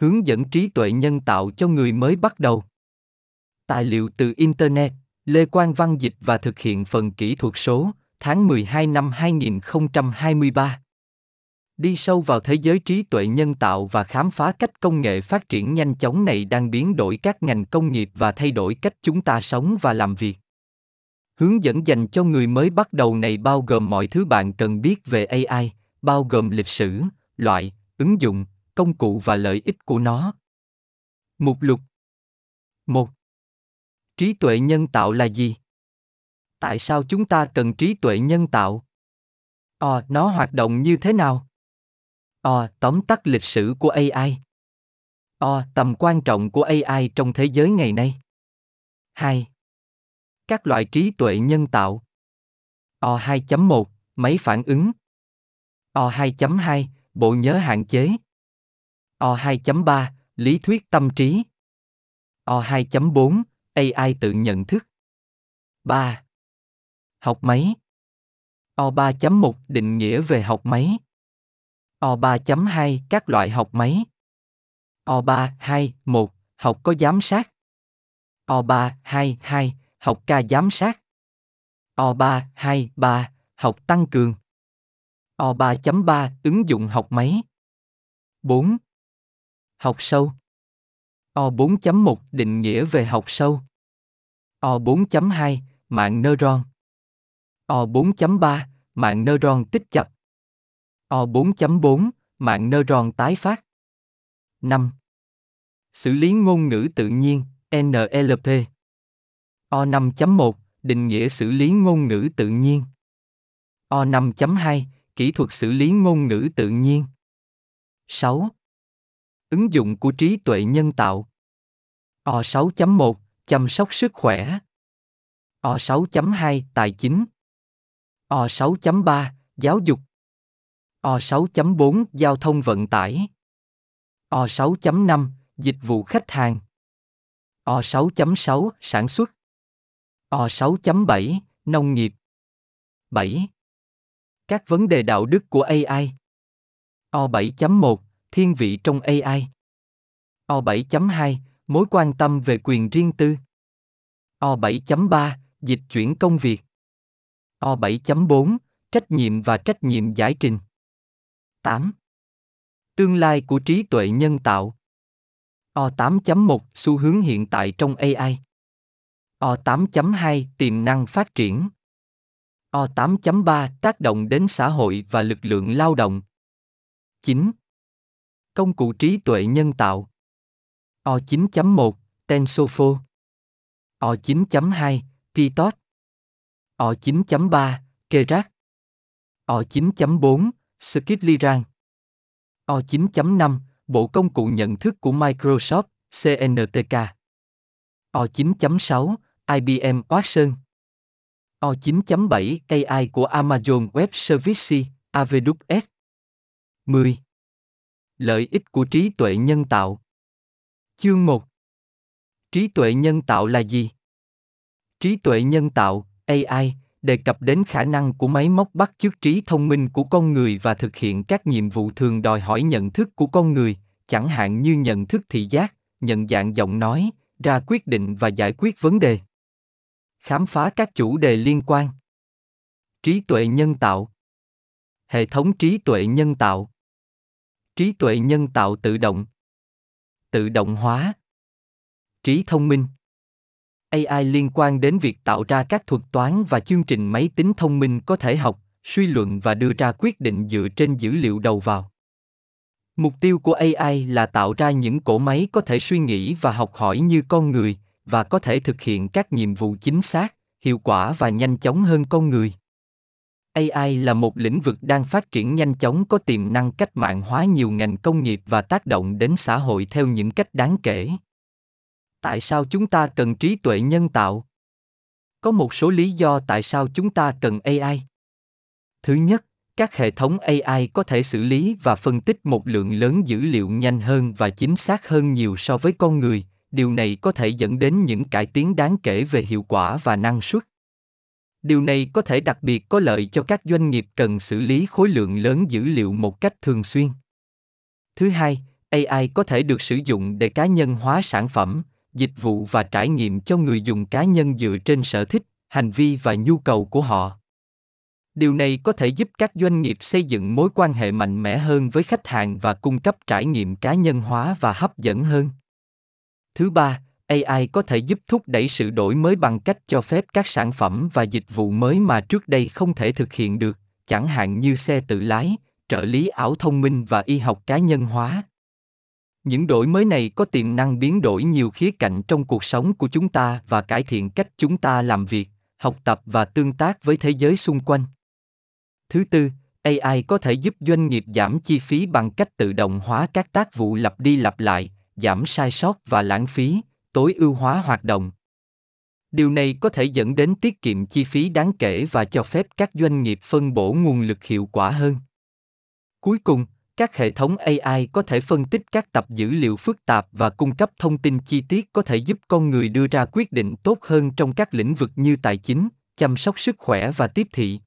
Hướng dẫn trí tuệ nhân tạo cho người mới bắt đầu. Tài liệu từ Internet, Lê Quang Văn dịch và thực hiện phần kỹ thuật số, tháng 12 năm 2023. Đi sâu vào thế giới trí tuệ nhân tạo và khám phá cách công nghệ phát triển nhanh chóng này đang biến đổi các ngành công nghiệp và thay đổi cách chúng ta sống và làm việc. Hướng dẫn dành cho người mới bắt đầu này bao gồm mọi thứ bạn cần biết về AI, bao gồm lịch sử, loại, ứng dụng, công cụ và lợi ích của nó. Mục lục 1. Trí tuệ nhân tạo là gì? Tại sao chúng ta cần trí tuệ nhân tạo? Ờ, à, nó hoạt động như thế nào? Ờ, à, tóm tắt lịch sử của AI. Ờ, à, tầm quan trọng của AI trong thế giới ngày nay. 2. Các loại trí tuệ nhân tạo. Ờ, o 2.1, máy phản ứng. Ờ, o 2.2, bộ nhớ hạn chế. O 2.3, lý thuyết tâm trí. O 2.4, AI tự nhận thức. 3. Học máy. O 3.1 định nghĩa về học máy. O 3.2 các loại học máy. O 3, 2, 1, học có giám sát. O 3, 2, 2, học ca giám sát. O3, 2, 3, học tăng cường. O3.3, ứng dụng học máy. 4. Học sâu. O4.1, định nghĩa về học sâu. O4.2, mạng neuron. O4.3, mạng neuron tích chập. O4.4, mạng neuron tái phát. 5. Xử lý ngôn ngữ tự nhiên, NLP. O5.1, định nghĩa xử lý ngôn ngữ tự nhiên. O5.2, kỹ thuật xử lý ngôn ngữ tự nhiên. 6. Ứng dụng của trí tuệ nhân tạo. O6.1, chăm sóc sức khỏe. O6.2, tài chính. O6.3, giáo dục. O6.4, giao thông vận tải. O6.5, dịch vụ khách hàng. O6.6, sản xuất. O6.7, nông nghiệp. 7. Các vấn đề đạo đức của AI. O7.1, thiên vị trong AI. O7.2, mối quan tâm về quyền riêng tư. O7.3, dịch chuyển công việc. O7.4, trách nhiệm và trách nhiệm giải trình. 8. Tương lai của trí tuệ nhân tạo. O8.1, xu hướng hiện tại trong AI. O8.2 tiềm năng phát triển. O8.3 tác động đến xã hội và lực lượng lao động. 9. Công cụ trí tuệ nhân tạo. O9.1 TensorFlow. O9.2 Pytorch. O9.3 Keras. O9.4 Skitliran. O9.5 Bộ công cụ nhận thức của Microsoft CNTK. O9.6 IBM Watson. O9.7 AI của Amazon Web Services, AWS. 10. Lợi ích của trí tuệ nhân tạo. Chương 1. Trí tuệ nhân tạo là gì? Trí tuệ nhân tạo, AI, đề cập đến khả năng của máy móc bắt chước trí thông minh của con người và thực hiện các nhiệm vụ thường đòi hỏi nhận thức của con người, chẳng hạn như nhận thức thị giác, nhận dạng giọng nói, ra quyết định và giải quyết vấn đề khám phá các chủ đề liên quan trí tuệ nhân tạo hệ thống trí tuệ nhân tạo trí tuệ nhân tạo tự động. Tự động hóa. Trí thông minh. Ai liên quan đến việc tạo ra các thuật toán và chương trình máy tính thông minh có thể học suy luận và đưa ra quyết định dựa trên dữ liệu đầu vào. Mục tiêu của AI là tạo ra những cỗ máy có thể suy nghĩ và học hỏi như con người và có thể thực hiện các nhiệm vụ chính xác, hiệu quả và nhanh chóng hơn con người. AI là một lĩnh vực đang phát triển nhanh chóng có tiềm năng cách mạng hóa nhiều ngành công nghiệp và tác động đến xã hội theo những cách đáng kể. Tại sao chúng ta cần trí tuệ nhân tạo? Có một số lý do tại sao chúng ta cần AI. Thứ nhất, các hệ thống ai có thể xử lý và phân tích một lượng lớn dữ liệu nhanh hơn và chính xác hơn nhiều so với con người điều này có thể dẫn đến những cải tiến đáng kể về hiệu quả và năng suất điều này có thể đặc biệt có lợi cho các doanh nghiệp cần xử lý khối lượng lớn dữ liệu một cách thường xuyên thứ hai AI có thể được sử dụng để cá nhân hóa sản phẩm, dịch vụ và trải nghiệm cho người dùng cá nhân dựa trên sở thích, hành vi và nhu cầu của họ. Điều này có thể giúp các doanh nghiệp xây dựng mối quan hệ mạnh mẽ hơn với khách hàng và cung cấp trải nghiệm cá nhân hóa và hấp dẫn hơn. Thứ ba, AI có thể giúp thúc đẩy sự đổi mới bằng cách cho phép các sản phẩm và dịch vụ mới mà trước đây không thể thực hiện được, chẳng hạn như xe tự lái, trợ lý ảo thông minh và y học cá nhân hóa. Những đổi mới này có tiềm năng biến đổi nhiều khía cạnh trong cuộc sống của chúng ta và cải thiện cách chúng ta làm việc, học tập và tương tác với thế giới xung quanh. Thứ tư, AI có thể giúp doanh nghiệp giảm chi phí bằng cách tự động hóa các tác vụ lặp đi lặp lại, giảm sai sót và lãng phí, tối ưu hóa hoạt động. Điều này có thể dẫn đến tiết kiệm chi phí đáng kể và cho phép các doanh nghiệp phân bổ nguồn lực hiệu quả hơn. Cuối cùng, các hệ thống AI có thể phân tích các tập dữ liệu phức tạp và cung cấp thông tin chi tiết có thể giúp con người đưa ra quyết định tốt hơn trong các lĩnh vực như tài chính, chăm sóc sức khỏe và tiếp thị.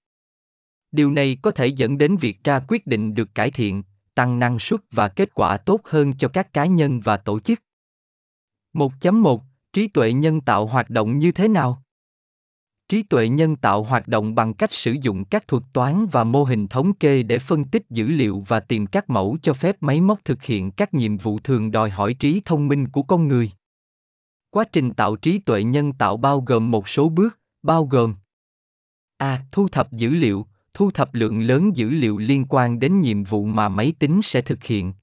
Điều này có thể dẫn đến việc ra quyết định được cải thiện, tăng năng suất và kết quả tốt hơn cho các cá nhân và tổ chức. 1.1 Trí tuệ nhân tạo hoạt động như thế nào? Trí tuệ nhân tạo hoạt động bằng cách sử dụng các thuật toán và mô hình thống kê để phân tích dữ liệu và tìm các mẫu cho phép máy móc thực hiện các nhiệm vụ thường đòi hỏi trí thông minh của con người. Quá trình tạo trí tuệ nhân tạo bao gồm một số bước, bao gồm A. Thu thập dữ liệu, thu thập lượng lớn dữ liệu liên quan đến nhiệm vụ mà máy tính sẽ thực hiện.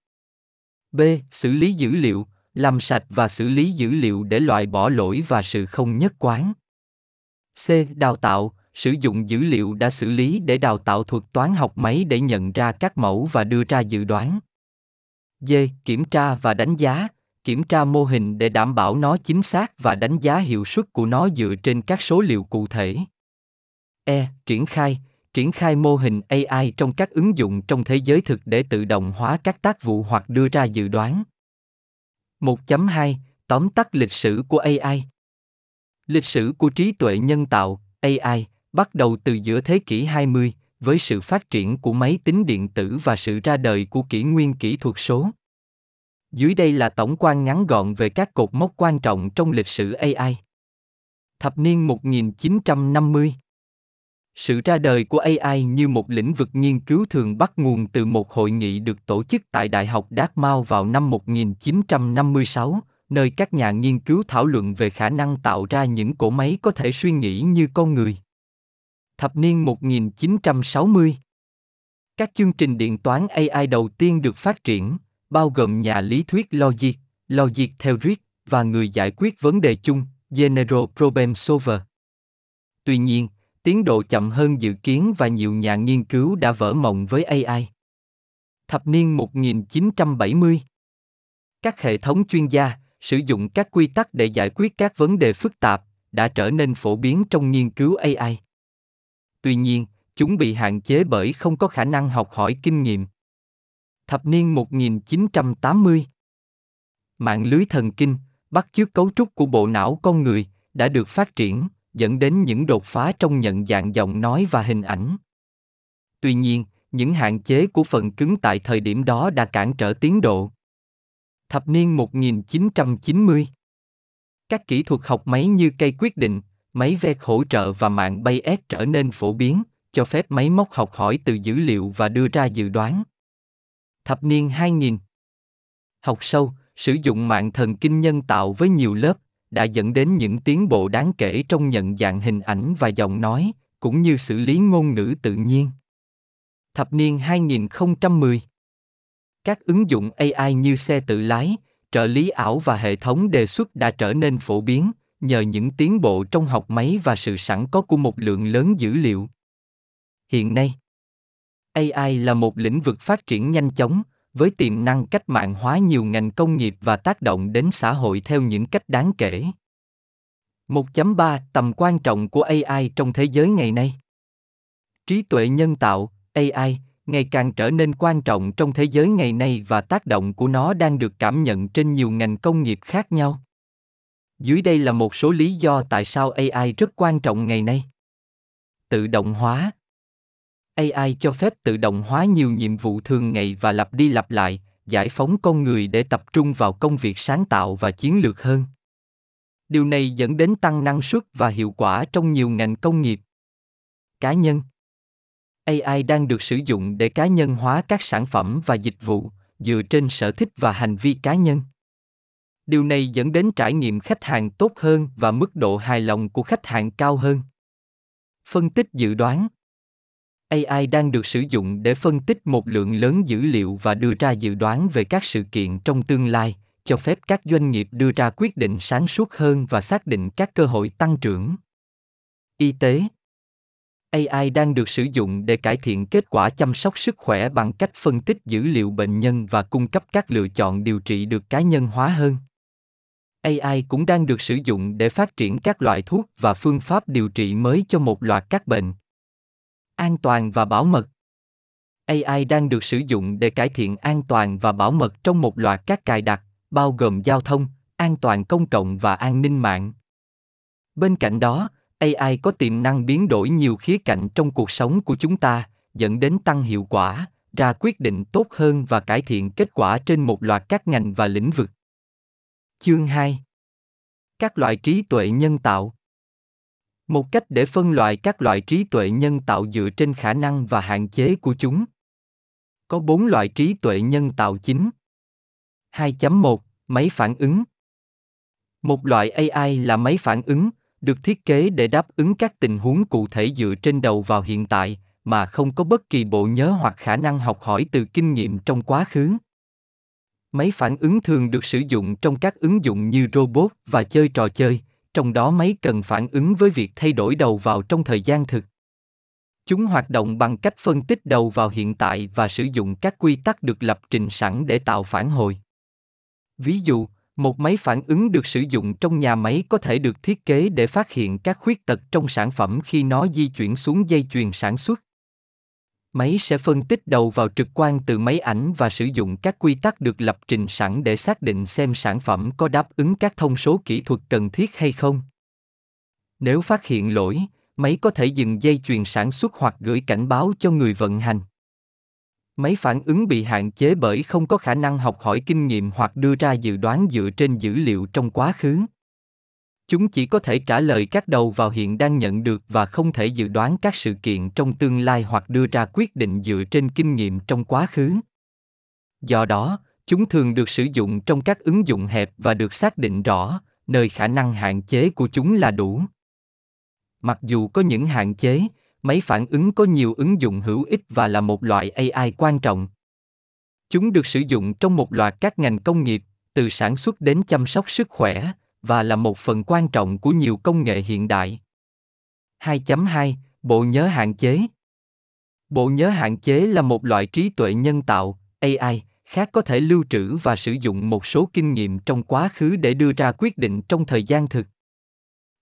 B. Xử lý dữ liệu, làm sạch và xử lý dữ liệu để loại bỏ lỗi và sự không nhất quán. C. Đào tạo, sử dụng dữ liệu đã xử lý để đào tạo thuật toán học máy để nhận ra các mẫu và đưa ra dự đoán. D. Kiểm tra và đánh giá, kiểm tra mô hình để đảm bảo nó chính xác và đánh giá hiệu suất của nó dựa trên các số liệu cụ thể. E. Triển khai, triển khai mô hình AI trong các ứng dụng trong thế giới thực để tự động hóa các tác vụ hoặc đưa ra dự đoán. 1.2 Tóm tắt lịch sử của AI Lịch sử của trí tuệ nhân tạo, AI, bắt đầu từ giữa thế kỷ 20, với sự phát triển của máy tính điện tử và sự ra đời của kỷ nguyên kỹ thuật số. Dưới đây là tổng quan ngắn gọn về các cột mốc quan trọng trong lịch sử AI. Thập niên 1950 sự ra đời của AI như một lĩnh vực nghiên cứu thường bắt nguồn từ một hội nghị được tổ chức tại Đại học Dartmouth vào năm 1956, nơi các nhà nghiên cứu thảo luận về khả năng tạo ra những cỗ máy có thể suy nghĩ như con người. Thập niên 1960 Các chương trình điện toán AI đầu tiên được phát triển, bao gồm nhà lý thuyết logic, logic theory và người giải quyết vấn đề chung, General Problem Solver. Tuy nhiên, tiến độ chậm hơn dự kiến và nhiều nhà nghiên cứu đã vỡ mộng với AI. Thập niên 1970 Các hệ thống chuyên gia, sử dụng các quy tắc để giải quyết các vấn đề phức tạp, đã trở nên phổ biến trong nghiên cứu AI. Tuy nhiên, chúng bị hạn chế bởi không có khả năng học hỏi kinh nghiệm. Thập niên 1980 Mạng lưới thần kinh, bắt chước cấu trúc của bộ não con người, đã được phát triển, dẫn đến những đột phá trong nhận dạng giọng nói và hình ảnh. Tuy nhiên, những hạn chế của phần cứng tại thời điểm đó đã cản trở tiến độ. Thập niên 1990 Các kỹ thuật học máy như cây quyết định, máy vét hỗ trợ và mạng bay S trở nên phổ biến, cho phép máy móc học hỏi từ dữ liệu và đưa ra dự đoán. Thập niên 2000 Học sâu, sử dụng mạng thần kinh nhân tạo với nhiều lớp, đã dẫn đến những tiến bộ đáng kể trong nhận dạng hình ảnh và giọng nói, cũng như xử lý ngôn ngữ tự nhiên. Thập niên 2010 Các ứng dụng AI như xe tự lái, trợ lý ảo và hệ thống đề xuất đã trở nên phổ biến nhờ những tiến bộ trong học máy và sự sẵn có của một lượng lớn dữ liệu. Hiện nay, AI là một lĩnh vực phát triển nhanh chóng, với tiềm năng cách mạng hóa nhiều ngành công nghiệp và tác động đến xã hội theo những cách đáng kể. 1.3 Tầm quan trọng của AI trong thế giới ngày nay. Trí tuệ nhân tạo, AI, ngày càng trở nên quan trọng trong thế giới ngày nay và tác động của nó đang được cảm nhận trên nhiều ngành công nghiệp khác nhau. Dưới đây là một số lý do tại sao AI rất quan trọng ngày nay. Tự động hóa, AI cho phép tự động hóa nhiều nhiệm vụ thường ngày và lặp đi lặp lại, giải phóng con người để tập trung vào công việc sáng tạo và chiến lược hơn. Điều này dẫn đến tăng năng suất và hiệu quả trong nhiều ngành công nghiệp. Cá nhân AI đang được sử dụng để cá nhân hóa các sản phẩm và dịch vụ dựa trên sở thích và hành vi cá nhân. Điều này dẫn đến trải nghiệm khách hàng tốt hơn và mức độ hài lòng của khách hàng cao hơn. Phân tích dự đoán AI đang được sử dụng để phân tích một lượng lớn dữ liệu và đưa ra dự đoán về các sự kiện trong tương lai, cho phép các doanh nghiệp đưa ra quyết định sáng suốt hơn và xác định các cơ hội tăng trưởng. Y tế AI đang được sử dụng để cải thiện kết quả chăm sóc sức khỏe bằng cách phân tích dữ liệu bệnh nhân và cung cấp các lựa chọn điều trị được cá nhân hóa hơn. AI cũng đang được sử dụng để phát triển các loại thuốc và phương pháp điều trị mới cho một loạt các bệnh. An toàn và bảo mật AI đang được sử dụng để cải thiện an toàn và bảo mật trong một loạt các cài đặt, bao gồm giao thông, an toàn công cộng và an ninh mạng. Bên cạnh đó, AI có tiềm năng biến đổi nhiều khía cạnh trong cuộc sống của chúng ta, dẫn đến tăng hiệu quả, ra quyết định tốt hơn và cải thiện kết quả trên một loạt các ngành và lĩnh vực. Chương 2 Các loại trí tuệ nhân tạo một cách để phân loại các loại trí tuệ nhân tạo dựa trên khả năng và hạn chế của chúng. Có bốn loại trí tuệ nhân tạo chính. 2.1 Máy phản ứng Một loại AI là máy phản ứng, được thiết kế để đáp ứng các tình huống cụ thể dựa trên đầu vào hiện tại, mà không có bất kỳ bộ nhớ hoặc khả năng học hỏi từ kinh nghiệm trong quá khứ. Máy phản ứng thường được sử dụng trong các ứng dụng như robot và chơi trò chơi, trong đó máy cần phản ứng với việc thay đổi đầu vào trong thời gian thực. Chúng hoạt động bằng cách phân tích đầu vào hiện tại và sử dụng các quy tắc được lập trình sẵn để tạo phản hồi. Ví dụ, một máy phản ứng được sử dụng trong nhà máy có thể được thiết kế để phát hiện các khuyết tật trong sản phẩm khi nó di chuyển xuống dây chuyền sản xuất máy sẽ phân tích đầu vào trực quan từ máy ảnh và sử dụng các quy tắc được lập trình sẵn để xác định xem sản phẩm có đáp ứng các thông số kỹ thuật cần thiết hay không. Nếu phát hiện lỗi, máy có thể dừng dây chuyền sản xuất hoặc gửi cảnh báo cho người vận hành. Máy phản ứng bị hạn chế bởi không có khả năng học hỏi kinh nghiệm hoặc đưa ra dự đoán dựa trên dữ liệu trong quá khứ chúng chỉ có thể trả lời các đầu vào hiện đang nhận được và không thể dự đoán các sự kiện trong tương lai hoặc đưa ra quyết định dựa trên kinh nghiệm trong quá khứ. Do đó, chúng thường được sử dụng trong các ứng dụng hẹp và được xác định rõ nơi khả năng hạn chế của chúng là đủ. Mặc dù có những hạn chế, máy phản ứng có nhiều ứng dụng hữu ích và là một loại ai quan trọng. Chúng được sử dụng trong một loạt các ngành công nghiệp, từ sản xuất đến chăm sóc sức khỏe và là một phần quan trọng của nhiều công nghệ hiện đại. 2.2 Bộ nhớ hạn chế Bộ nhớ hạn chế là một loại trí tuệ nhân tạo, AI, khác có thể lưu trữ và sử dụng một số kinh nghiệm trong quá khứ để đưa ra quyết định trong thời gian thực.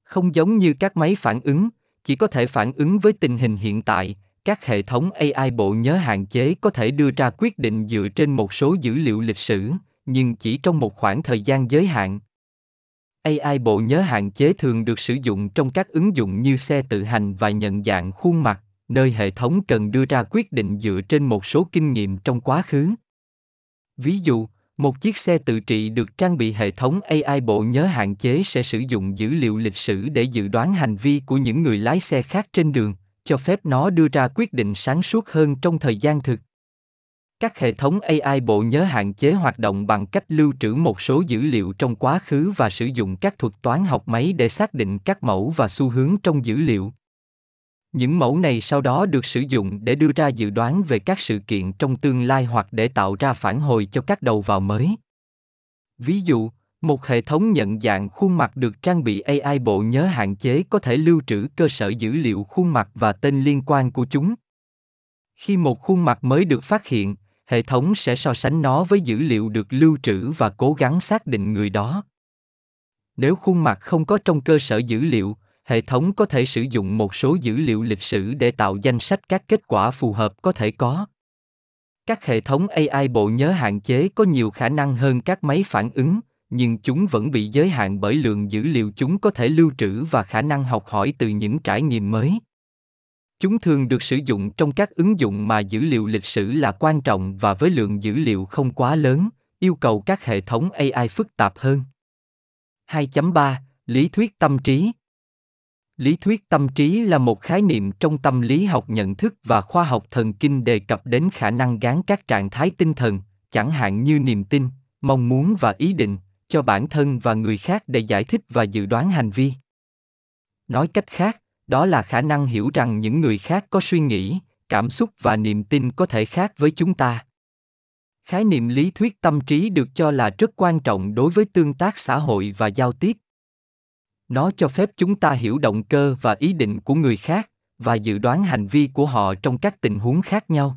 Không giống như các máy phản ứng, chỉ có thể phản ứng với tình hình hiện tại, các hệ thống AI bộ nhớ hạn chế có thể đưa ra quyết định dựa trên một số dữ liệu lịch sử, nhưng chỉ trong một khoảng thời gian giới hạn. AI bộ nhớ hạn chế thường được sử dụng trong các ứng dụng như xe tự hành và nhận dạng khuôn mặt, nơi hệ thống cần đưa ra quyết định dựa trên một số kinh nghiệm trong quá khứ. Ví dụ, một chiếc xe tự trị được trang bị hệ thống AI bộ nhớ hạn chế sẽ sử dụng dữ liệu lịch sử để dự đoán hành vi của những người lái xe khác trên đường, cho phép nó đưa ra quyết định sáng suốt hơn trong thời gian thực. Các hệ thống AI bộ nhớ hạn chế hoạt động bằng cách lưu trữ một số dữ liệu trong quá khứ và sử dụng các thuật toán học máy để xác định các mẫu và xu hướng trong dữ liệu. Những mẫu này sau đó được sử dụng để đưa ra dự đoán về các sự kiện trong tương lai hoặc để tạo ra phản hồi cho các đầu vào mới. Ví dụ, một hệ thống nhận dạng khuôn mặt được trang bị AI bộ nhớ hạn chế có thể lưu trữ cơ sở dữ liệu khuôn mặt và tên liên quan của chúng. Khi một khuôn mặt mới được phát hiện, hệ thống sẽ so sánh nó với dữ liệu được lưu trữ và cố gắng xác định người đó. Nếu khuôn mặt không có trong cơ sở dữ liệu, hệ thống có thể sử dụng một số dữ liệu lịch sử để tạo danh sách các kết quả phù hợp có thể có. Các hệ thống ai bộ nhớ hạn chế có nhiều khả năng hơn các máy phản ứng, nhưng chúng vẫn bị giới hạn bởi lượng dữ liệu chúng có thể lưu trữ và khả năng học hỏi từ những trải nghiệm mới. Chúng thường được sử dụng trong các ứng dụng mà dữ liệu lịch sử là quan trọng và với lượng dữ liệu không quá lớn, yêu cầu các hệ thống AI phức tạp hơn. 2.3 Lý thuyết tâm trí Lý thuyết tâm trí là một khái niệm trong tâm lý học nhận thức và khoa học thần kinh đề cập đến khả năng gán các trạng thái tinh thần, chẳng hạn như niềm tin, mong muốn và ý định, cho bản thân và người khác để giải thích và dự đoán hành vi. Nói cách khác, đó là khả năng hiểu rằng những người khác có suy nghĩ, cảm xúc và niềm tin có thể khác với chúng ta. Khái niệm lý thuyết tâm trí được cho là rất quan trọng đối với tương tác xã hội và giao tiếp. Nó cho phép chúng ta hiểu động cơ và ý định của người khác và dự đoán hành vi của họ trong các tình huống khác nhau.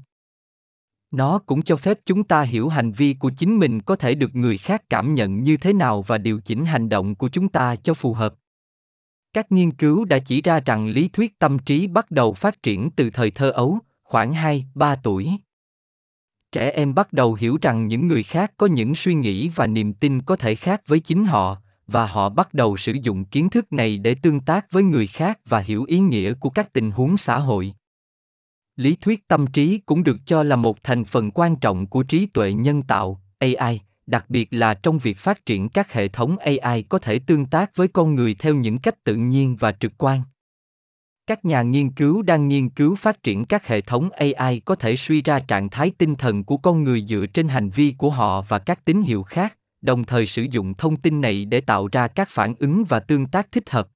Nó cũng cho phép chúng ta hiểu hành vi của chính mình có thể được người khác cảm nhận như thế nào và điều chỉnh hành động của chúng ta cho phù hợp các nghiên cứu đã chỉ ra rằng lý thuyết tâm trí bắt đầu phát triển từ thời thơ ấu khoảng 2, 3 tuổi. Trẻ em bắt đầu hiểu rằng những người khác có những suy nghĩ và niềm tin có thể khác với chính họ, và họ bắt đầu sử dụng kiến thức này để tương tác với người khác và hiểu ý nghĩa của các tình huống xã hội lý thuyết tâm trí cũng được cho là một thành phần quan trọng của trí tuệ nhân tạo ai đặc biệt là trong việc phát triển các hệ thống ai có thể tương tác với con người theo những cách tự nhiên và trực quan. Các nhà nghiên cứu đang nghiên cứu phát triển các hệ thống ai có thể suy ra trạng thái tinh thần của con người dựa trên hành vi của họ và các tín hiệu khác, đồng thời sử dụng thông tin này để tạo ra các phản ứng và tương tác thích hợp.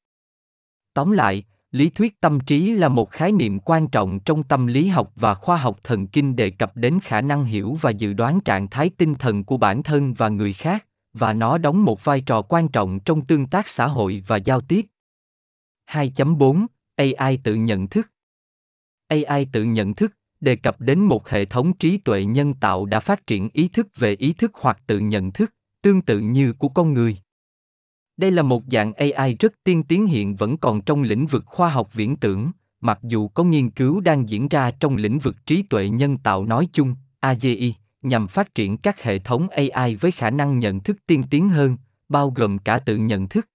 Tóm lại lý thuyết tâm trí là một khái niệm quan trọng trong tâm lý học và khoa học thần kinh đề cập đến khả năng hiểu và dự đoán trạng thái tinh thần của bản thân và người khác, và nó đóng một vai trò quan trọng trong tương tác xã hội và giao tiếp 2.4 AI tự nhận thức AI tự nhận thức đề cập đến một hệ thống trí tuệ nhân tạo đã phát triển ý thức về ý thức hoặc tự nhận thức, tương tự như của con người. Đây là một dạng AI rất tiên tiến hiện vẫn còn trong lĩnh vực khoa học viễn tưởng, mặc dù có nghiên cứu đang diễn ra trong lĩnh vực trí tuệ nhân tạo nói chung, AGI, nhằm phát triển các hệ thống AI với khả năng nhận thức tiên tiến hơn, bao gồm cả tự nhận thức.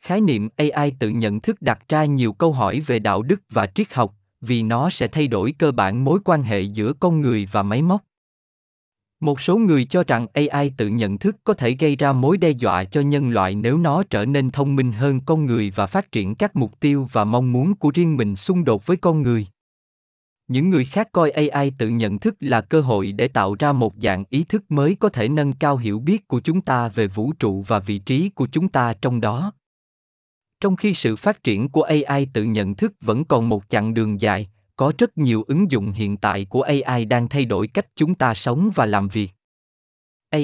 Khái niệm AI tự nhận thức đặt ra nhiều câu hỏi về đạo đức và triết học, vì nó sẽ thay đổi cơ bản mối quan hệ giữa con người và máy móc. Một số người cho rằng AI tự nhận thức có thể gây ra mối đe dọa cho nhân loại nếu nó trở nên thông minh hơn con người và phát triển các mục tiêu và mong muốn của riêng mình xung đột với con người. Những người khác coi AI tự nhận thức là cơ hội để tạo ra một dạng ý thức mới có thể nâng cao hiểu biết của chúng ta về vũ trụ và vị trí của chúng ta trong đó. Trong khi sự phát triển của AI tự nhận thức vẫn còn một chặng đường dài, có rất nhiều ứng dụng hiện tại của ai đang thay đổi cách chúng ta sống và làm việc.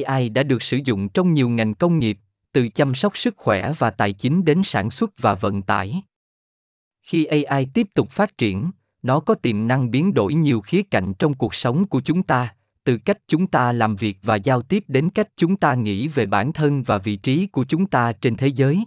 Ai đã được sử dụng trong nhiều ngành công nghiệp, từ chăm sóc sức khỏe và tài chính đến sản xuất và vận tải. Khi ai tiếp tục phát triển, nó có tiềm năng biến đổi nhiều khía cạnh trong cuộc sống của chúng ta, từ cách chúng ta làm việc và giao tiếp đến cách chúng ta nghĩ về bản thân và vị trí của chúng ta trên thế giới.